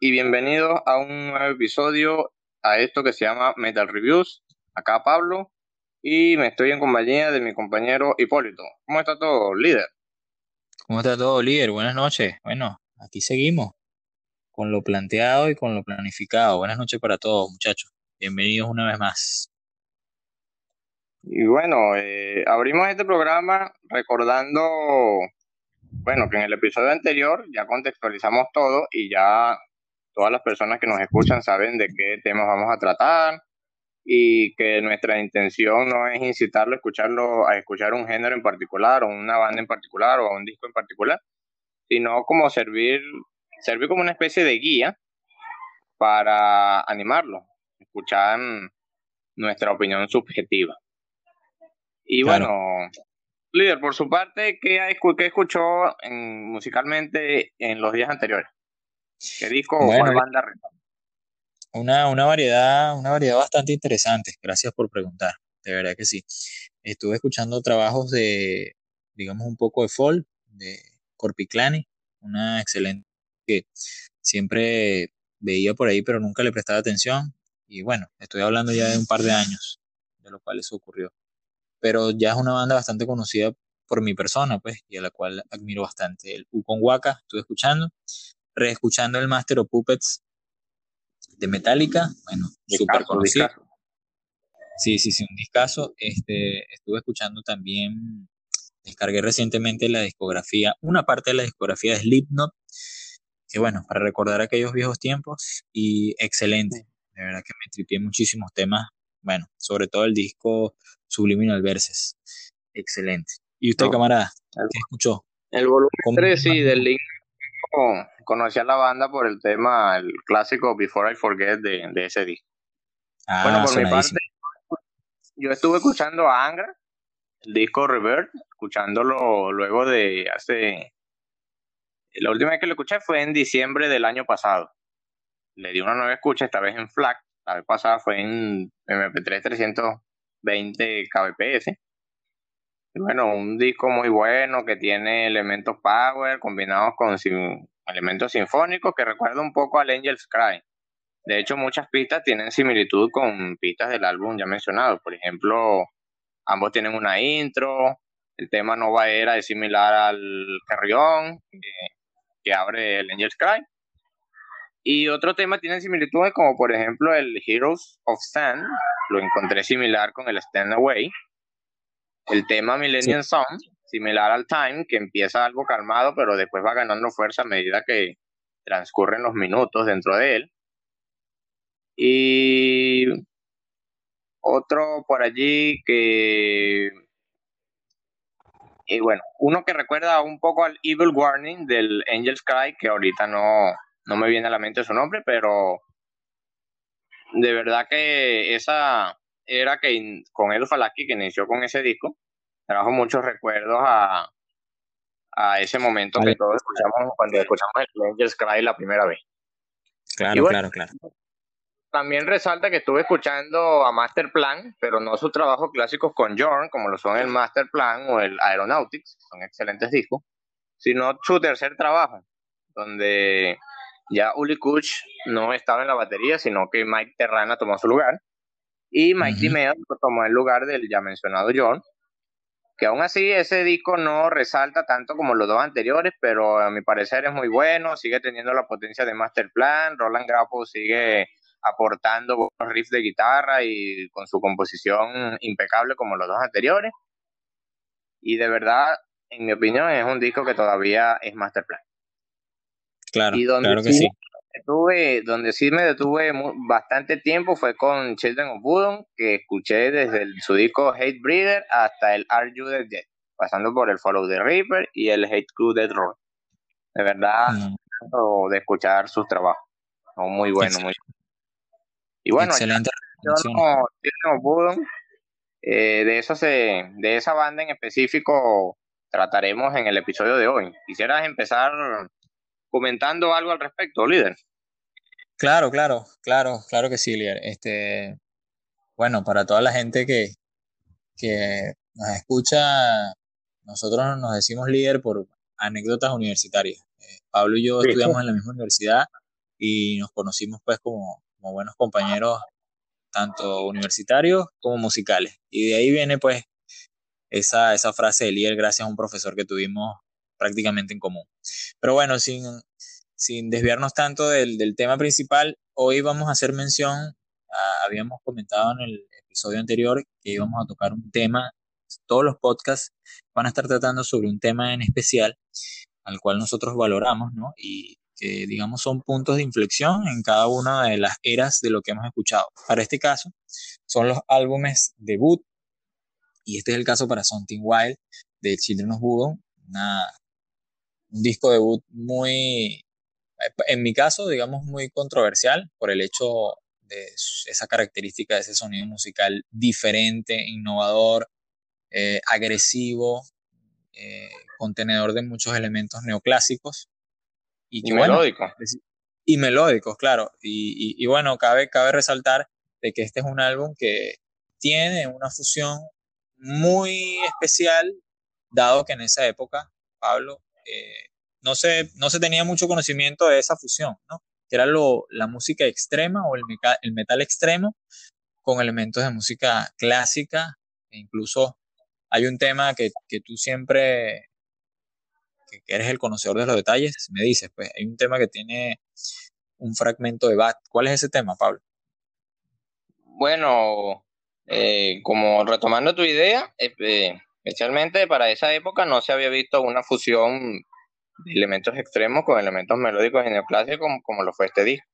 Y bienvenidos a un nuevo episodio a esto que se llama Metal Reviews. Acá Pablo y me estoy en compañía de mi compañero Hipólito. ¿Cómo está todo, líder? ¿Cómo está todo, líder? Buenas noches. Bueno, aquí seguimos con lo planteado y con lo planificado. Buenas noches para todos, muchachos. Bienvenidos una vez más. Y bueno, eh, abrimos este programa recordando, bueno, que en el episodio anterior ya contextualizamos todo y ya todas las personas que nos escuchan saben de qué temas vamos a tratar y que nuestra intención no es incitarlo a escucharlo a escuchar un género en particular o una banda en particular o un disco en particular, sino como servir servir como una especie de guía para animarlo, escuchar nuestra opinión subjetiva. Y bueno, líder, por su parte, ¿qué, qué escuchó en, musicalmente en los días anteriores? ¿Qué disco o cuál banda una, una, variedad, una variedad bastante interesante. Gracias por preguntar. De verdad que sí. Estuve escuchando trabajos de, digamos, un poco de folk, de Corpiclani, una excelente que siempre veía por ahí, pero nunca le prestaba atención. Y bueno, estoy hablando ya de un par de años de lo cual eso ocurrió pero ya es una banda bastante conocida por mi persona, pues, y a la cual admiro bastante. El Ukon Waka, estuve escuchando, reescuchando el Master of Puppets de Metallica, bueno, súper conocido. Sí, sí, sí, un discazo. Este, estuve escuchando también, descargué recientemente la discografía, una parte de la discografía de Slipknot, que bueno, para recordar aquellos viejos tiempos, y excelente. De verdad que me tripié muchísimos temas bueno, sobre todo el disco Subliminal Verses. Excelente. ¿Y usted, camarada? ¿Qué escuchó? El volumen 3, sí, del link. Conocí a la banda por el tema, el clásico Before I Forget de, ese disco. Ah, bueno, por mi parte, yo estuve escuchando a Angra, el disco Revert, escuchándolo luego de hace. La última vez que lo escuché fue en diciembre del año pasado. Le di una nueva escucha, esta vez en FLAC, la vez pasada fue en MP3 320 kbps. Y bueno, un disco muy bueno que tiene elementos power combinados con elementos sinfónicos que recuerda un poco al Angel's Cry. De hecho, muchas pistas tienen similitud con pistas del álbum ya mencionado. Por ejemplo, ambos tienen una intro. El tema Nova Era es similar al Carrión, que abre el Angel's Cry. Y otro tema tiene similitudes como por ejemplo el Heroes of Sand, lo encontré similar con el Stand Away. El tema Millennium Song, similar al Time, que empieza algo calmado pero después va ganando fuerza a medida que transcurren los minutos dentro de él. Y otro por allí que... Y bueno, uno que recuerda un poco al Evil Warning del Angel's Cry, que ahorita no, no me viene a la mente su nombre, pero de verdad que esa era que con Edu Falaki, que inició con ese disco, trajo muchos recuerdos a, a ese momento que todos escuchamos cuando escuchamos el Angels Cry la primera vez. Claro, claro, claro. También resalta que estuve escuchando a Master Plan, pero no sus trabajos clásicos con Jorn, como lo son el Master Plan o el Aeronautics, son excelentes discos, sino su tercer trabajo, donde ya Uli Kuch no estaba en la batería, sino que Mike Terrana tomó su lugar. Y Mike uh tomó el lugar del ya mencionado John. Que aún así ese disco no resalta tanto como los dos anteriores, pero a mi parecer es muy bueno, sigue teniendo la potencia de Master Plan, Roland Grappo sigue aportando buenos riffs de guitarra y con su composición impecable como los dos anteriores. Y de verdad, en mi opinión, es un disco que todavía es Master Plan. Claro, claro que sí. donde sí me detuve bastante tiempo fue con Children of Bodom, que escuché desde su disco Hate Breeder hasta el Are You the Dead, pasando por el Follow the Reaper y el Hate Crew Dead Road. De verdad, mm. de escuchar sus trabajos. Son muy buenos, muy Y bueno, Excelente. Children of Bodom, eh, de, eso se, de esa banda en específico trataremos en el episodio de hoy. Quisieras empezar comentando algo al respecto, líder. Claro, claro, claro, claro que sí, líder. Este, bueno, para toda la gente que, que nos escucha, nosotros nos decimos líder por anécdotas universitarias. Pablo y yo estudiamos en la misma universidad y nos conocimos pues como, como buenos compañeros, tanto universitarios como musicales. Y de ahí viene pues esa, esa frase de líder gracias a un profesor que tuvimos prácticamente en común. Pero bueno, sin, sin desviarnos tanto del, del tema principal, hoy vamos a hacer mención, habíamos comentado en el episodio anterior que íbamos a tocar un tema, todos los podcasts van a estar tratando sobre un tema en especial al cual nosotros valoramos, ¿no? Y que digamos son puntos de inflexión en cada una de las eras de lo que hemos escuchado. Para este caso, son los álbumes debut, y este es el caso para Something Wild de Children of Bodom, un disco debut muy, en mi caso, digamos, muy controversial por el hecho de esa característica de ese sonido musical diferente, innovador, eh, agresivo, eh, contenedor de muchos elementos neoclásicos. Y, melódicos. Y melódicos, claro. Y, bueno, cabe, cabe resaltar de que este es un álbum que tiene una fusión muy especial, dado que en esa época, Pablo, eh, no, se, no se tenía mucho conocimiento de esa fusión, ¿no? que era lo, la música extrema o el, el metal extremo con elementos de música clásica, e incluso hay un tema que, que tú siempre que, eres el conocedor de los detalles, me dices, pues hay un tema que tiene un fragmento de Bat. ¿Cuál es ese tema, Pablo? Bueno, eh, como retomando tu idea, eh, especialmente para esa época no se había visto una fusión de elementos extremos con elementos melódicos y neoclásicos como, lo fue este disco.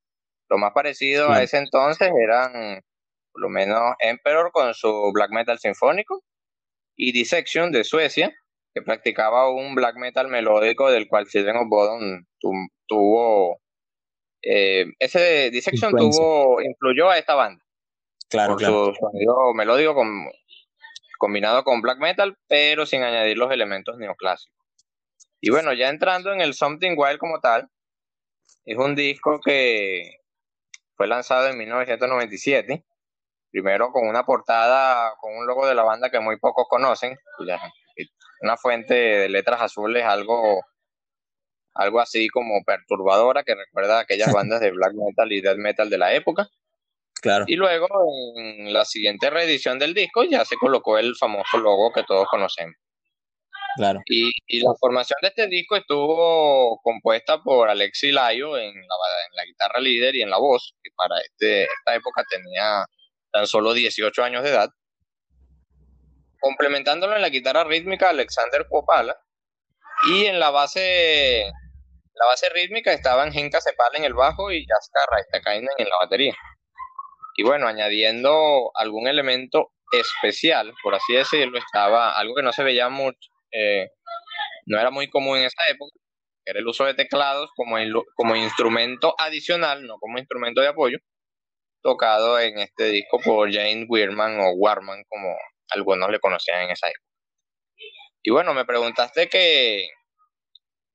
Lo más parecido a ese entonces eran, por lo menos, Emperor con su black metal sinfónico y Dissection de Suecia, que practicaba un black metal melódico del cual Children of Bodom tuvo eh, ese Dissection tuvo influyó a esta banda. Claro por su sonido melódico combinado con black metal pero sin añadir los elementos neoclásicos y bueno ya entrando en el Something Wild como tal es un disco que fue lanzado en 1997 primero con una portada con un logo de la banda que muy pocos conocen una fuente de letras azules algo, algo así como perturbadora que recuerda a aquellas bandas de black metal y death metal de la época. Claro. Y luego en la siguiente reedición del disco ya se colocó el famoso logo que todos conocemos. Claro. Y, y la formación de este disco estuvo compuesta por Alexi Layo en la, en la guitarra líder y en la voz, que para este, esta época tenía tan solo 18 años de edad complementándolo en la guitarra rítmica Alexander Popala y en la base la base rítmica estaban Genka Cepal en el bajo y Jaska Raistakainen en la batería. Y bueno, añadiendo algún elemento especial, por así decirlo, estaba algo que no se veía mucho, eh, no era muy común en esa época, era el uso de teclados como, como instrumento adicional, no como instrumento de apoyo, tocado en este disco por Jane Weirman o Warman, como algunos le conocían en esa época. Y bueno, me preguntaste que,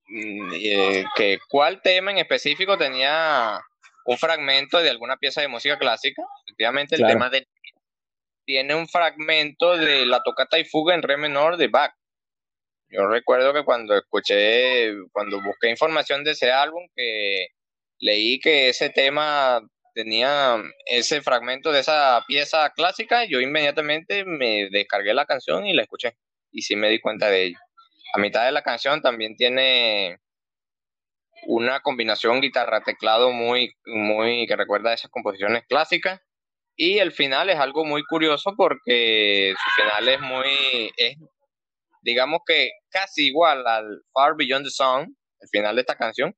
mm, eh, que cuál tema en específico tenía un fragmento de alguna pieza de música clásica. Efectivamente, el tema de tiene un fragmento de la tocata y fuga en re menor de Bach. Yo recuerdo que cuando escuché, cuando busqué información de ese álbum, que leí que ese tema tenía ese fragmento de esa pieza clásica, yo inmediatamente me descargué la canción y la escuché. Y sí me di cuenta de ello. A mitad de la canción también tiene una combinación guitarra-teclado muy, muy que recuerda a esas composiciones clásicas. Y el final es algo muy curioso porque su final es muy, es, digamos que casi igual al Far Beyond the Song, el final de esta canción,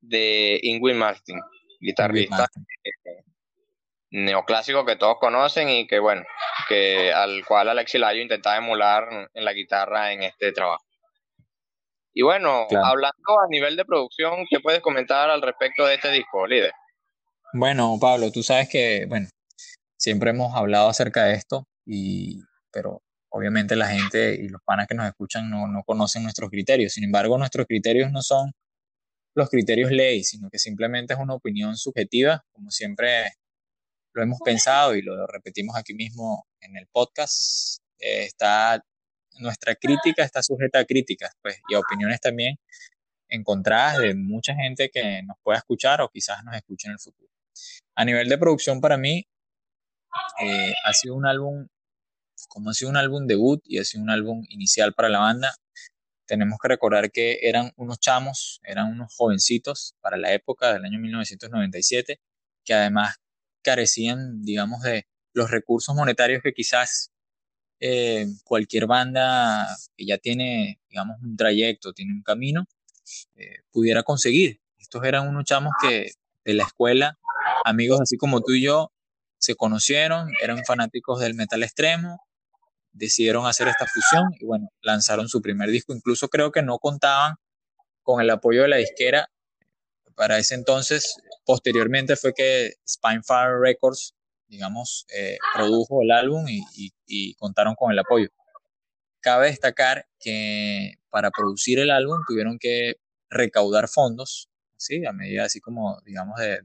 de Ingrid Martin guitarrista eh, neoclásico que todos conocen y que bueno, que al cual Alexi Layo intentaba emular en la guitarra en este trabajo. Y bueno, hablando a nivel de producción, ¿qué puedes comentar al respecto de este disco, líder? Bueno, Pablo, tú sabes que, bueno, siempre hemos hablado acerca de esto, y, pero obviamente la gente y los panas que nos escuchan no, no conocen nuestros criterios. Sin embargo, nuestros criterios no son los criterios ley, sino que simplemente es una opinión subjetiva, como siempre lo hemos pensado y lo repetimos aquí mismo en el podcast. Eh, está, nuestra crítica está sujeta a críticas pues, y a opiniones también encontradas de mucha gente que nos pueda escuchar o quizás nos escuche en el futuro. A nivel de producción para mí, eh, ha sido un álbum, como ha sido un álbum debut y ha sido un álbum inicial para la banda, tenemos que recordar que eran unos chamos, eran unos jovencitos para la época del año 1997, que además carecían, digamos, de los recursos monetarios que quizás eh, cualquier banda que ya tiene, digamos, un trayecto, tiene un camino, eh, pudiera conseguir. Estos eran unos chamos que de la escuela, amigos así como tú y yo, se conocieron, eran fanáticos del metal extremo, decidieron hacer esta fusión y bueno, lanzaron su primer disco. Incluso creo que no contaban con el apoyo de la disquera. Para ese entonces, posteriormente fue que Spinefire Records, digamos, eh, produjo el álbum y, contaron con el apoyo. Cabe destacar que para producir el álbum tuvieron que recaudar fondos, ¿sí? a medida así como, digamos, de,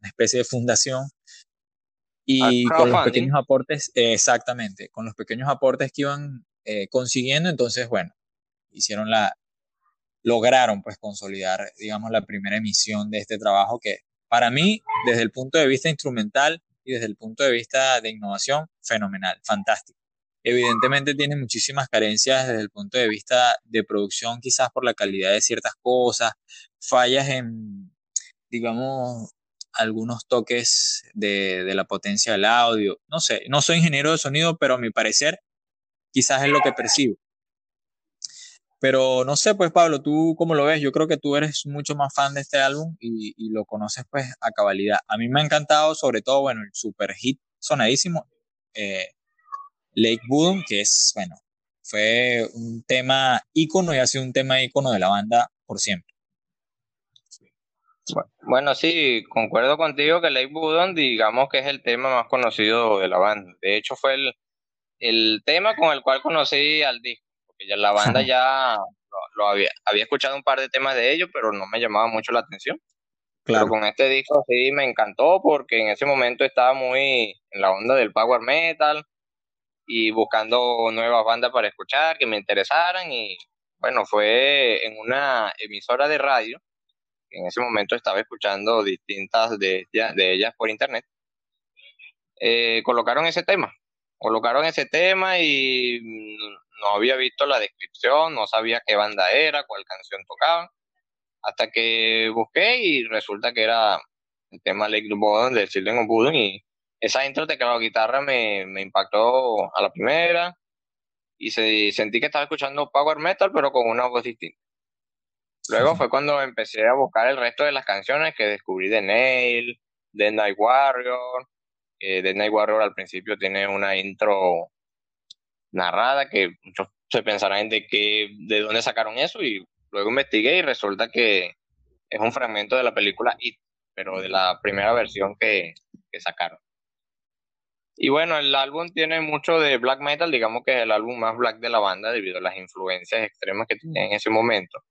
una especie de fundación y con los pequeños aportes, exactamente, con los pequeños aportes que iban eh, consiguiendo, entonces, bueno, hicieron la, lograron pues consolidar, digamos, la primera emisión de este trabajo que para mí, desde el punto de vista instrumental y desde el punto de vista de innovación, fenomenal, fantástico. Evidentemente tiene muchísimas carencias desde el punto de vista de producción, quizás por la calidad de ciertas cosas, fallas en, digamos, algunos toques de, de, la potencia del audio. No sé, no soy ingeniero de sonido, pero a mi parecer quizás es lo que percibo. Pero no sé, pues Pablo, ¿tú cómo lo ves? Yo creo que tú eres mucho más fan de este álbum y, lo conoces pues a cabalidad. A mí me ha encantado sobre todo, bueno, el super hit sonadísimo, eh, Lake Boom, que es, bueno, fue un tema ícono y ha sido un tema ícono de la banda por siempre. Bueno, sí, concuerdo contigo que Lake Budon, digamos que es el tema más conocido de la banda. De hecho, fue el, el tema con el cual conocí al disco, porque ya la banda ya lo, había, había escuchado un par de temas de ellos, pero no me llamaba mucho la atención. Claro. Pero con este disco sí me encantó porque en ese momento estaba muy en la onda del power metal y buscando nuevas bandas para escuchar que me interesaran y bueno, fue en una emisora de radio en ese momento estaba escuchando distintas de, de ellas por internet, eh, colocaron ese tema. Colocaron ese tema y no había visto la descripción, no sabía qué banda era, cuál canción tocaban, hasta que busqué y resulta que era el tema Lake Bodom de Children of y esa intro de la guitarra me, impactó a la primera y se, sentí que estaba escuchando power metal pero con una voz distinta. Luego fue cuando empecé a buscar el resto de las canciones que descubrí de Nail, de Night Warrior. Eh, The Night Warrior al principio tiene una intro narrada que muchos se pensarán de qué, de dónde sacaron eso y luego investigué y resulta que es un fragmento de la película It, pero de la primera versión que, que sacaron. Y bueno, el álbum tiene mucho de black metal, digamos que es el álbum más black de la banda debido a las influencias extremas que tenía en ese momento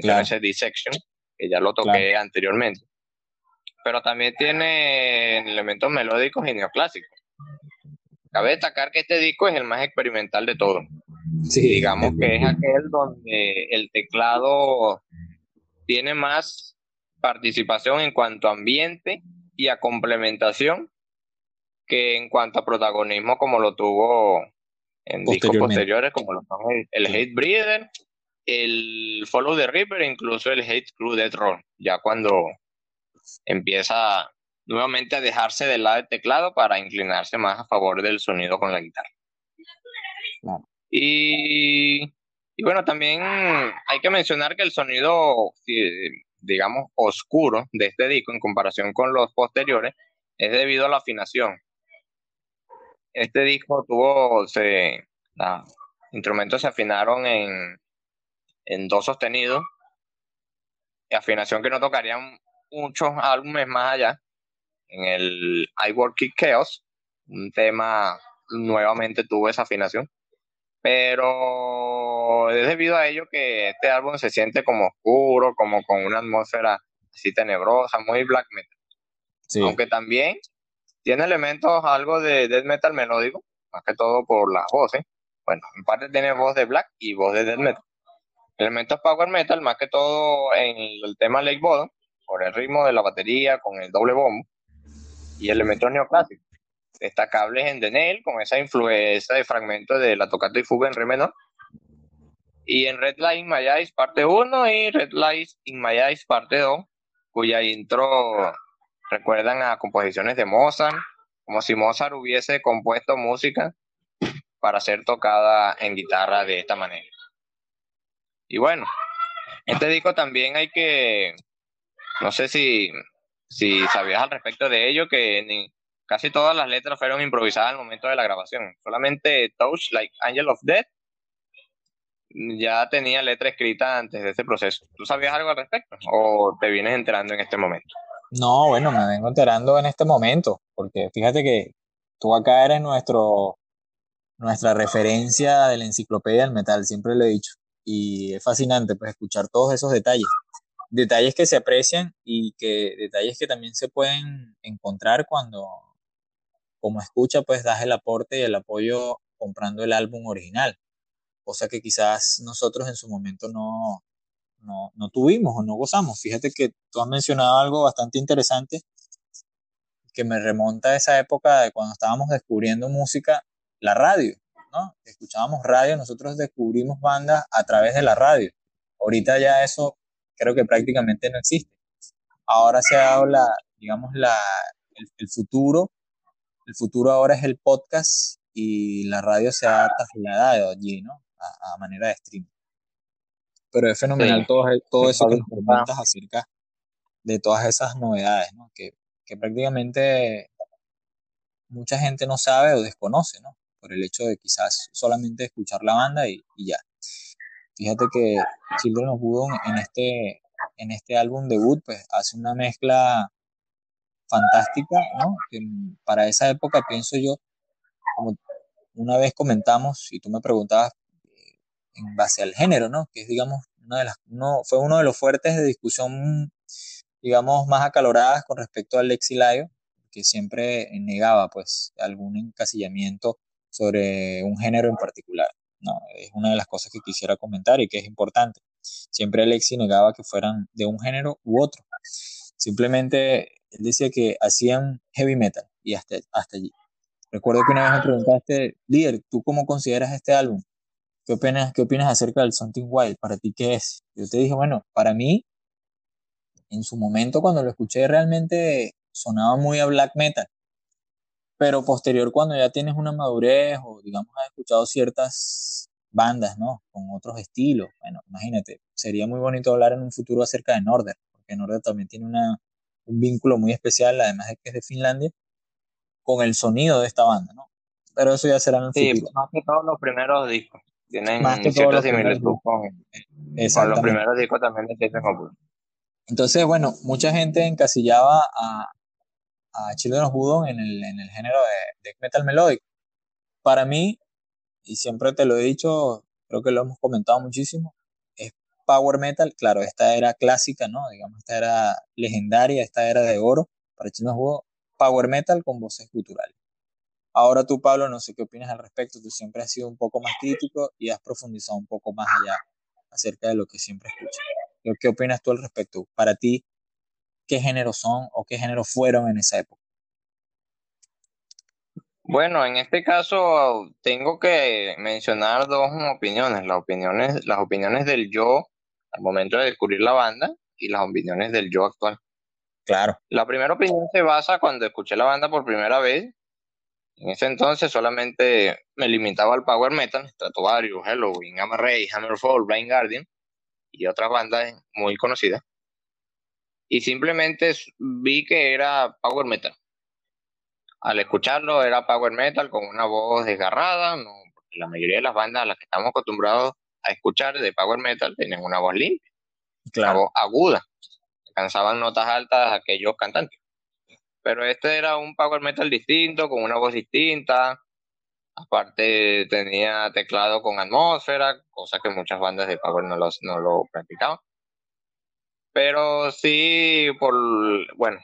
claro. ese Dissection, que ya lo toqué anteriormente. Pero también tiene elementos melódicos y neoclásicos. Cabe destacar que este disco es el más experimental de todos. Sí, Digamos que es aquel donde el teclado tiene más participación en cuanto a ambiente y a complementación que en cuanto a protagonismo como lo tuvo en discos posteriores como lo son el Hate Breeder el Follow the Reaper e incluso el Hate Crew de Tron, ya cuando empieza nuevamente a dejarse de lado el teclado para inclinarse más a favor del sonido con la guitarra. Y, y, bueno, también hay que mencionar que el sonido, digamos, oscuro de este disco en comparación con los posteriores es debido a la afinación. Este disco tuvo, se, los instrumentos se afinaron en en dos sostenidos, afinación que no tocarían muchos álbumes más allá. En el I Work It Chaos, un tema nuevamente tuvo esa afinación, pero es debido a ello que este álbum se siente como oscuro, como con una atmósfera así tenebrosa, muy black metal. Aunque también tiene elementos algo de death metal melódico, más que todo por las voces. Bueno, en parte tiene voz de black y voz de death metal. elementos power metal, más que todo en el tema Lake Bottom, por el ritmo de la batería, con el doble bombo, y elementos neoclásicos, destacables en Denel, con esa influencia de fragmentos de la tocata y fuga en re menor, y en Red Light in My parte 1 y Red Light in My parte 2, cuya intro recuerdan a composiciones de Mozart, como si Mozart hubiese compuesto música para ser tocada en guitarra de esta manera. Y bueno, este disco también hay que, no sé si, si sabías al respecto de ello, que casi todas las letras fueron improvisadas al momento de la grabación. Solamente Touch Like Angel of Death ya tenía letra escrita antes de ese proceso. ¿Tú sabías algo al respecto o te vienes enterando en este momento? No, bueno, me vengo enterando en este momento, porque fíjate que tú acá eres nuestro, nuestra referencia de la enciclopedia del metal, siempre lo he dicho. Y es fascinante pues escuchar todos esos detalles. Detalles que se aprecian y que detalles que también se pueden encontrar cuando como escucha pues das el aporte y el apoyo comprando el álbum original cosa que quizás nosotros en su momento no, no, tuvimos o no gozamos. Fíjate que tú has mencionado algo bastante interesante que me remonta a esa época de cuando estábamos descubriendo música, la radio, ¿no? Escuchábamos radio, nosotros descubrimos bandas a través de la radio. Ahorita ya eso creo que prácticamente no existe. Ahora se habla, digamos, la, el, el futuro. El futuro ahora es el podcast y la radio se ha trasladado allí, ¿no? a, manera de stream. Pero es fenomenal todo, todo eso que nos comentas acerca de todas esas novedades, ¿no? Que, que prácticamente mucha gente no sabe o desconoce, ¿no? Por el hecho de quizás solamente escuchar la banda y, y ya. Fíjate que Children of Bodom en este, en este álbum debut, pues hace una mezcla fantástica, ¿no? Para esa época pienso yo, como una vez comentamos y tú me preguntabas en base al género, ¿no? Que es, digamos, una de las, fue uno de los fuertes de discusión, digamos, más acaloradas con respecto al Lexilayo, que siempre negaba, pues, algún encasillamiento sobre un género en particular. No, es una de las cosas que quisiera comentar y que es importante. Siempre Alexi negaba que fueran de un género u otro. Simplemente él decía que hacían heavy metal y hasta, hasta allí. Recuerdo que una vez me preguntaste, líder, ¿tú cómo consideras este álbum? ¿Qué opinas, ¿Qué opinas acerca del Something Wild? ¿Para ti qué es? Yo te dije, bueno, para mí, en su momento cuando lo escuché realmente sonaba muy a black metal. Pero posterior, cuando ya tienes una madurez o digamos has escuchado ciertas bandas, ¿no? Con otros estilos, bueno, imagínate, sería muy bonito hablar en un futuro acerca de Norder, porque Norder también tiene una, un vínculo muy especial, además de que es de Finlandia, con el sonido de esta banda, ¿no? Pero eso ya será en el sí, futuro. más que todos los primeros discos. Tienen cierta similitud con, con, los primeros discos también de Stephen. Entonces, bueno, mucha gente encasillaba a, a Children Bodom en el, en el género de, metal melódico. Para mí, y siempre te lo he dicho, creo que lo hemos comentado muchísimo, es power metal. Claro, esta era clásica, ¿no? Digamos, esta era legendaria, esta era de oro para Children Bodom. Power metal con voces culturales. Ahora tú, Pablo, no sé qué opinas al respecto. Tú siempre has sido un poco más crítico y has profundizado un poco más allá acerca de lo que siempre escuchas. ¿Qué opinas tú al respecto? Para ti, ¿qué géneros son o qué géneros fueron en esa época? Bueno, en este caso tengo que mencionar dos opiniones, las opiniones, las opiniones del yo al momento de descubrir la banda y las opiniones del yo actual. Claro. La primera opinión se basa cuando escuché la banda por primera vez en ese entonces solamente me limitaba al power metal, Stratovarius, Halloween, Gamma Ray, Hammerfall, Blind Guardian y otras bandas muy conocidas. Y simplemente vi que era power metal. Al escucharlo era power metal con una voz desgarrada, no, porque la mayoría de las bandas a las que estamos acostumbrados a escuchar de power metal tienen una voz limpia, una voz aguda, alcanzaban notas altas aquellos cantantes pero este era un power metal distinto, con una voz distinta. Aparte tenía teclado con atmósfera, cosa que muchas bandas de power no, los, no lo practicaban. Pero sí, por, bueno,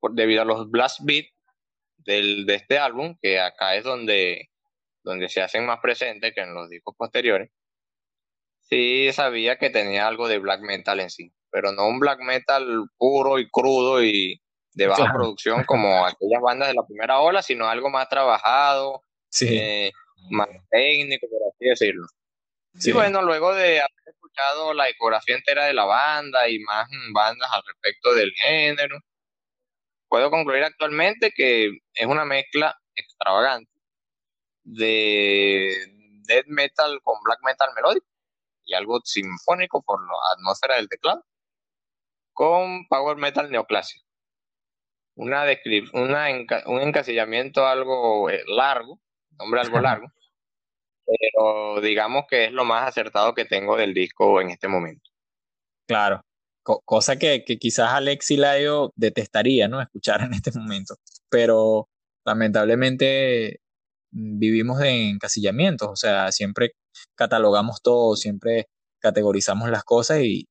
por, debido a los blast beats del, de este álbum, que acá es donde, donde se hacen más presentes que en los discos posteriores, sí sabía que tenía algo de black metal en sí, pero no un black metal puro y crudo y de baja producción como aquellas bandas de la primera ola, sino algo más trabajado, eh, más técnico, por así decirlo. Sí. Y bueno, luego de haber escuchado la discografía entera de la banda y más bandas al respecto del género, puedo concluir actualmente que es una mezcla extravagante de death metal con black metal melódico y algo sinfónico por la atmósfera del teclado, con power metal neoclásico. Una, una un encasillamiento algo eh, largo, nombre algo largo, pero digamos que es lo más acertado que tengo del disco en este momento. Claro, cosa que, que quizás Alex y Laio detestaría, ¿no? Escuchar en este momento, pero lamentablemente vivimos en encasillamientos, o sea, siempre catalogamos todo, siempre categorizamos las cosas y,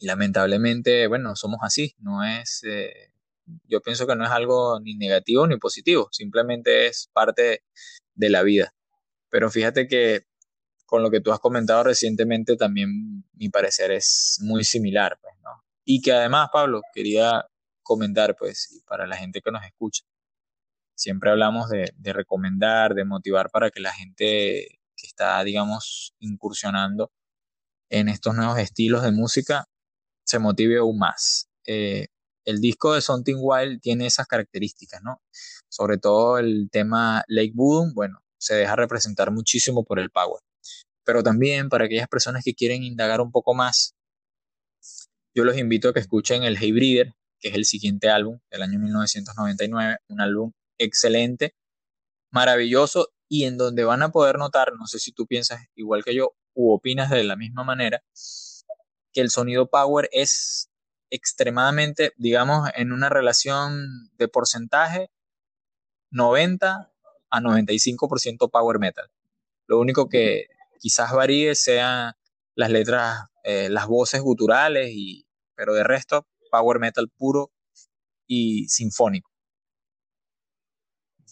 lamentablemente, bueno, somos así, no es, eh, yo pienso que no es algo ni negativo ni positivo, simplemente es parte de la vida. Pero fíjate que con lo que tú has comentado recientemente también mi parecer es muy similar, pues. Y que además, Pablo, quería comentar, pues, para la gente que nos escucha, siempre hablamos de, recomendar, de motivar para que la gente que está, digamos, incursionando en estos nuevos estilos de música se motive aún más. Eh, el disco de Something Wild tiene esas características, ¿no? Sobre todo el tema Lake Boom, bueno, se deja representar muchísimo por el power. Pero también para aquellas personas que quieren indagar un poco más, yo los invito a que escuchen el Hey Breeder, que es el siguiente álbum del año 1999, un álbum excelente, maravilloso y en donde van a poder notar, no sé si tú piensas igual que yo u opinas de la misma manera, que el sonido power es extremadamente, digamos, en una relación de porcentaje 90 a 95% power metal. Lo único que quizás varíe sean las letras, eh, las voces guturales, y, pero de resto, power metal puro y sinfónico.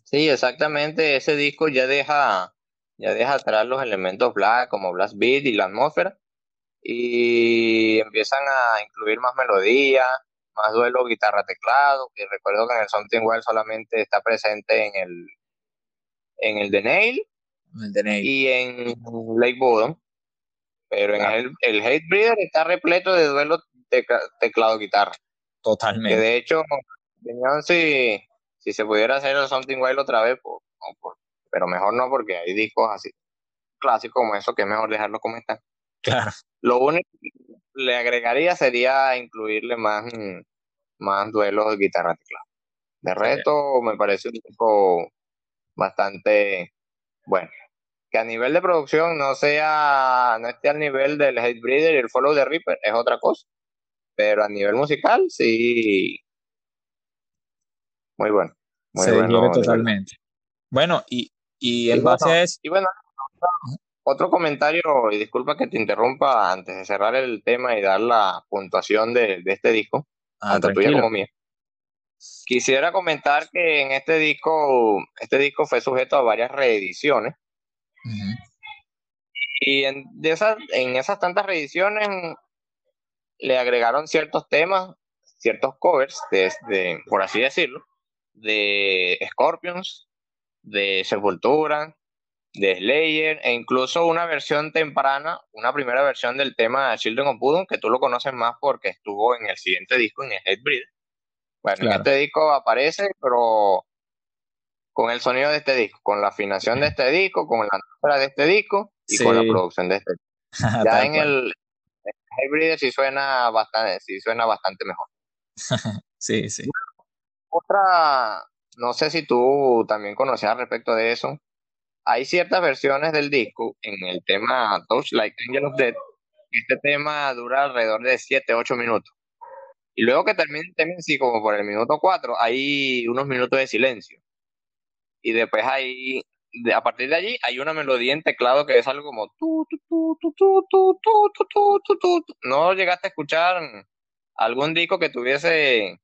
Sí, exactamente. Ese disco ya deja, ya deja atrás los elementos black como blast beat y la atmósfera y empiezan a incluir más melodía, más duelo guitarra teclado, que recuerdo que en el Something Wild solamente está presente en el en el de Nail, y en Lake Bottom, pero en el, el Hate Breeder está repleto de duelo teclado guitarra. Totalmente. Que de hecho, si, si se pudiera hacer el Something Wild otra vez, pues, pues, pero mejor no porque hay discos así clásicos como eso que es mejor dejarlo como están. Claro. Lo único que le agregaría sería incluirle más, más duelos de guitarra teclado. De resto, me parece un disco bastante bueno. Que a nivel de producción no sea, no esté al nivel del Hate Breeder y el Follow the Reaper, es otra cosa. Pero a nivel musical, sí. Muy bueno. Muy Se bueno, totalmente. Bueno, y, y en base a eso. Y bueno, otro comentario, y disculpa que te interrumpa antes de cerrar el tema y dar la puntuación de, este disco, ah, tanto tuya como mía. Quisiera comentar que en este disco, este disco fue sujeto a varias reediciones. Y en, de esas, en esas tantas reediciones le agregaron ciertos temas, ciertos covers, de, por así decirlo, de Scorpions, de Sepultura, de Slayer e incluso una versión temprana, una primera versión del tema Children of Bodom, que tú lo conoces más porque estuvo en el siguiente disco, en el Headbreed. Bueno, en este disco aparece, pero con el sonido de este disco, con la afinación de este disco, con la atmósfera de este disco y con la producción de este disco. ya en el, Hybrid sí suena bastante, sí suena bastante mejor. sí, sí. Otra, no sé si tú también conocías respecto de eso, hay ciertas versiones del disco en el tema Touch Like Angel of Death. Este tema dura alrededor de 7, 8 minutos. Y luego que termine, termine así como por el minuto 4, hay unos minutos de silencio. Y después hay, a partir de allí, hay una melodía en teclado que es algo como... No llegaste a escuchar algún disco que tuviese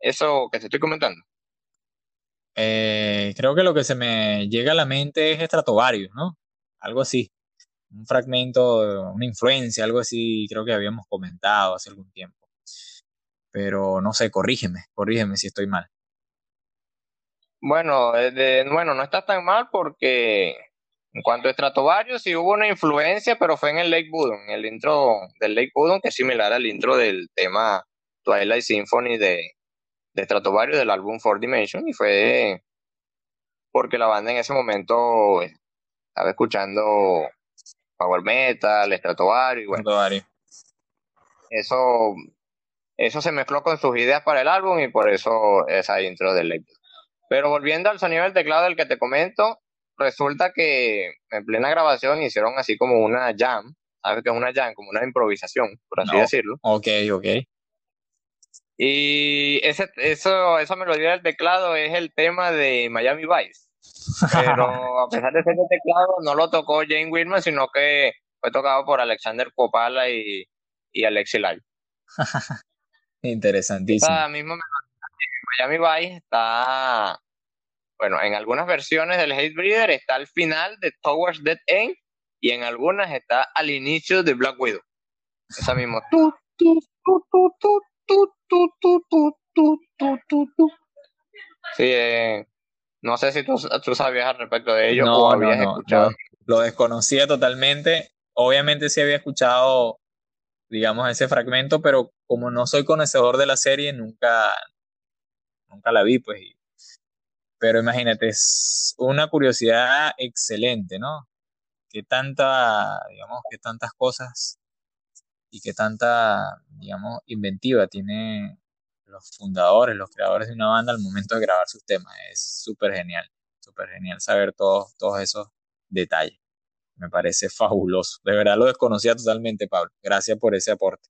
eso que te estoy comentando. Creo que lo que se me llega a la mente es Stratovarius, ¿no? Algo así. Un fragmento, una influencia, algo así, creo que habíamos comentado hace algún tiempo. Pero no sé, corrígeme, corrígeme si estoy mal. Bueno, bueno, no está tan mal porque en cuanto a Stratovarius, sí hubo una influencia, pero fue en el Lake Budon, el intro del Lake Budon, que es similar al intro del tema Twilight Symphony de, de Stratovarius del álbum Four Dimension, y fue porque la banda en ese momento estaba escuchando Power Metal, Stratovarius, y bueno, eso, eso se mezcló con sus ideas para el álbum y por eso esa intro del Lake Pero volviendo al sonido del teclado del que te comento, resulta que en plena grabación hicieron así como una jam, ¿sabes qué es una jam? Como una improvisación, por así decirlo. Ok, ok. Y ese, eso, esa melodía del teclado es el tema de Miami Vice. Pero a pesar de ser el teclado, no lo tocó Jane Wilman, sino que fue tocado por Alexander Copala y, y Alexi Lai. Interesantísimo. Esa misma Miami Vice está bueno, en algunas versiones del Hate Breeder está al final de Towards Dead End y en algunas está al inicio de Black Widow. Esa misma. Sí, no sé si tú, tú, sabías al respecto de ello o habías escuchado. lo desconocía totalmente. Obviamente sí había escuchado, digamos, ese fragmento, pero como no soy conocedor de la serie, nunca, nunca la vi, pues, pero imagínate, es una curiosidad excelente, ¿no? Que tanta, digamos, que tantas cosas y que tanta, digamos, inventiva tiene los fundadores, los creadores de una banda al momento de grabar sus temas. Es súper genial, súper genial saber todos, todos esos detalles. Me parece fabuloso. De verdad lo desconocía totalmente, Pablo. Gracias por ese aporte.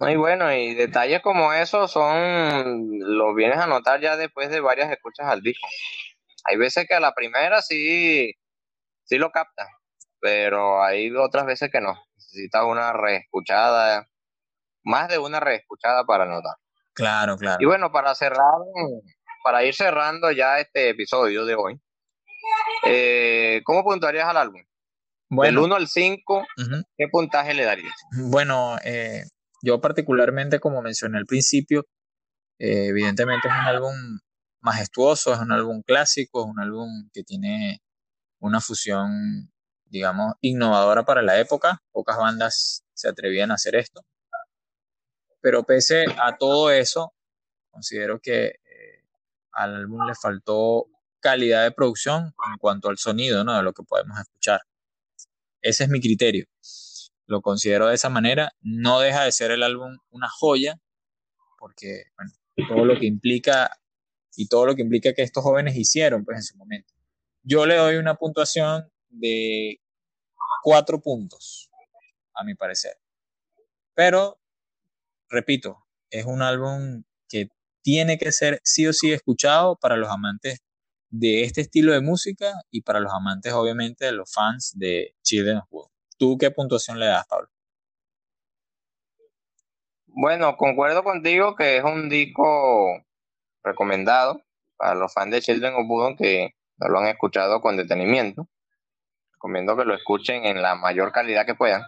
Muy bueno, y detalles como esos son, los vienes a notar ya después de varias escuchas al disco. Hay veces que a la primera sí, sí lo capta, pero hay otras veces que no. Necesitas una reescuchada, más de una reescuchada para notar. Claro, claro. Y bueno, para cerrar, para ir cerrando ya este episodio de hoy, eh, ¿cómo puntuarías al álbum? Del 1 al 5, ¿qué puntaje le darías? Bueno, eh, yo particularmente, como mencioné al principio, eh, evidentemente es un álbum majestuoso, es un álbum clásico, es un álbum que tiene una fusión, digamos, innovadora para la época. Pocas bandas se atrevían a hacer esto. Pero pese a todo eso, considero que eh, al álbum le faltó calidad de producción en cuanto al sonido, ¿no? De lo que podemos escuchar. Ese es mi criterio lo considero de esa manera. No deja de ser el álbum una joya, porque bueno, todo lo que implica y todo lo que implica que estos jóvenes hicieron pues en su momento. Yo le doy una puntuación de cuatro puntos, a mi parecer. Pero, repito, es un álbum que tiene que ser sí o sí escuchado para los amantes de este estilo de música y para los amantes, obviamente, de los fans de Children's World. ¿Tú qué puntuación le das, Pablo? Bueno, concuerdo contigo que es un disco recomendado para los fans de Children of Bodom que no lo han escuchado con detenimiento. Recomiendo que lo escuchen en la mayor calidad que puedan.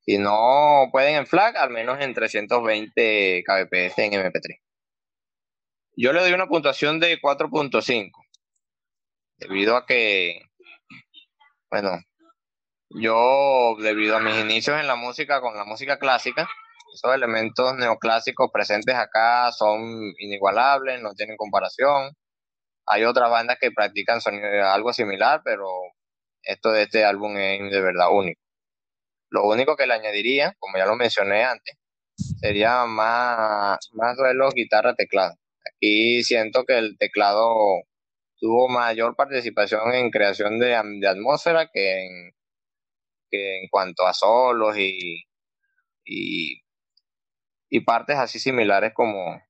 Si no pueden en FLAC, al menos en 320 kbps en MP3. Yo le doy una puntuación de 4.5, debido a que, bueno, yo, debido a mis inicios en la música, con la música clásica, esos elementos neoclásicos presentes acá son inigualables, no tienen comparación. Hay otras bandas que practican sonido, algo similar, pero esto de este álbum es de verdad único. Lo único que le añadiría, como ya lo mencioné antes, sería más, más duelo guitarra, teclado. Aquí siento que el teclado tuvo mayor participación en creación de, de atmósfera que en que en cuanto a solos y, y, partes así similares como,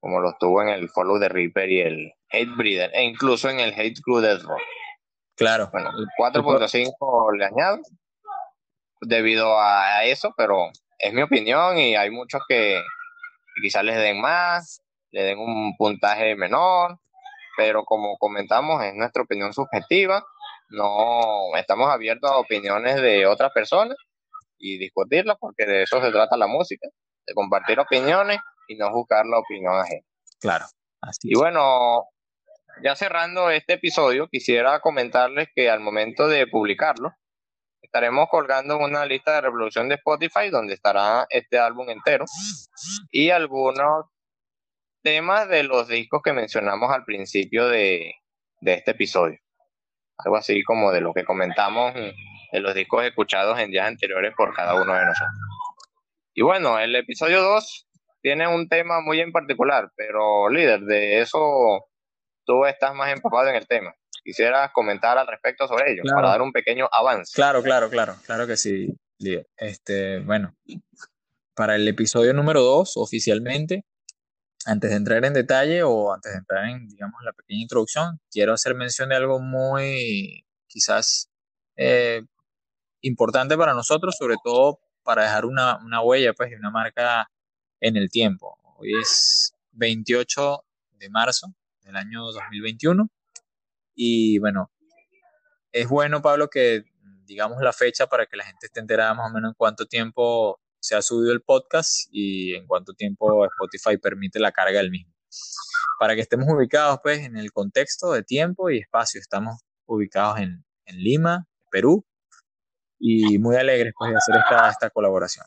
como los tuvo en el Follow the Reaper y el Hate Breeder, e incluso en el Hate Crew Death Rock. Claro. Bueno, el 4.5 le añado debido a eso, pero es mi opinión y hay muchos que quizás les den más, le den un puntaje menor, pero como comentamos, es nuestra opinión subjetiva no estamos abiertos a opiniones de otras personas y discutirlas porque de eso se trata la música, de compartir opiniones y no buscar la opinión ajena. Claro, así Y bueno, ya cerrando este episodio, quisiera comentarles que al momento de publicarlo, estaremos colgando una lista de reproducción de Spotify donde estará este álbum entero y algunos temas de los discos que mencionamos al principio de, de este episodio. Algo así como de lo que comentamos de los discos escuchados en días anteriores por cada uno de nosotros. Y bueno, el episodio 2 tiene un tema muy en particular, pero líder, de eso tú estás más empapado en el tema. Quisieras comentar al respecto sobre ello, para dar un pequeño avance. Claro, claro, claro, claro que sí, líder. Este, bueno, para el episodio número 2, oficialmente, antes de entrar en detalle o antes de entrar en, digamos, la pequeña introducción, quiero hacer mención de algo muy, quizás, eh, importante para nosotros, sobre todo para dejar una, una huella, pues, y una marca en el tiempo. Hoy es 28 de marzo del año 2021 y bueno, es bueno, Pablo, que digamos la fecha para que la gente esté enterada más o menos en cuánto tiempo se ha subido el podcast y en cuánto tiempo Spotify permite la carga del mismo. Para que estemos ubicados pues en el contexto de tiempo y espacio. Estamos ubicados en, en Lima, Perú, y muy alegres pues, de hacer esta, esta colaboración.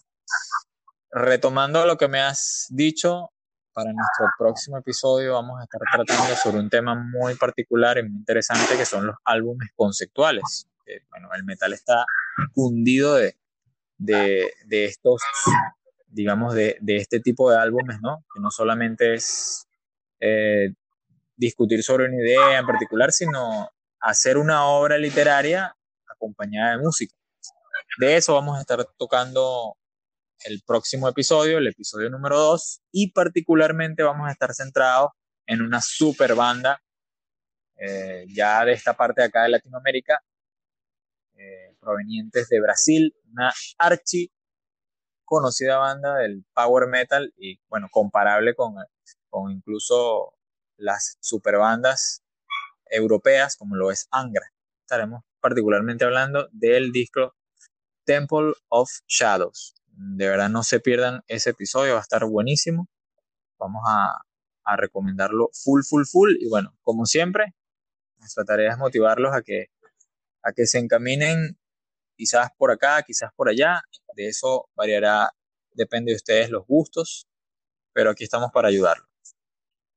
Retomando lo que me has dicho, para nuestro próximo episodio vamos a estar tratando sobre un tema muy particular y muy interesante que son los álbumes conceptuales. bueno, el metal está cundido de, de, de estos, digamos, de, de, este tipo de álbumes, ¿no? Que no solamente es eh, discutir sobre una idea en particular, sino hacer una obra literaria acompañada de música. De eso vamos a estar tocando el próximo episodio, el episodio número 2, y particularmente vamos a estar centrados en una super banda eh, ya de esta parte de acá de Latinoamérica, eh, provenientes de Brasil, una archi conocida banda del power metal y bueno, comparable con, con incluso las super bandas europeas como lo es Angra. Estaremos particularmente hablando del disco Temple of Shadows. De verdad no se pierdan ese episodio, va a estar buenísimo. Vamos a, a recomendarlo full, full, full. Y bueno, como siempre, nuestra tarea es motivarlos a que, a que se encaminen quizás por acá, quizás por allá. De eso variará, depende de ustedes los gustos, pero aquí estamos para ayudarlos.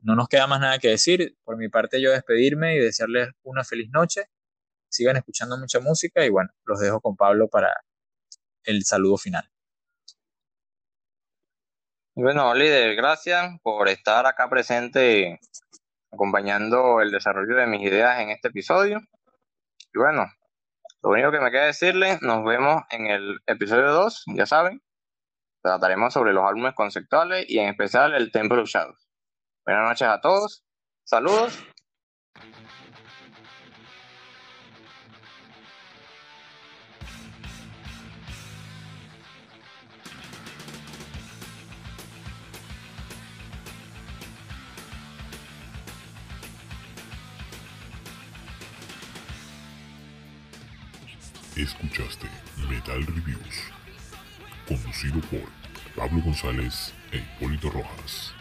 No nos queda más nada que decir. Por mi parte, yo despedirme y desearles una feliz noche. Sigan escuchando mucha música y bueno, los dejo con Pablo para el saludo final. Bueno, líder, gracias por estar acá presente acompañando el desarrollo de mis ideas en este episodio. Y bueno, lo único que me queda decirles, nos vemos en el episodio 2, ya saben. Trataremos sobre los álbumes conceptuales y en especial el Temple of Shadows. Buenas noches a todos, saludos Escuchaste Metal Reviews, conducido por Pablo González e Hipólito Rojas.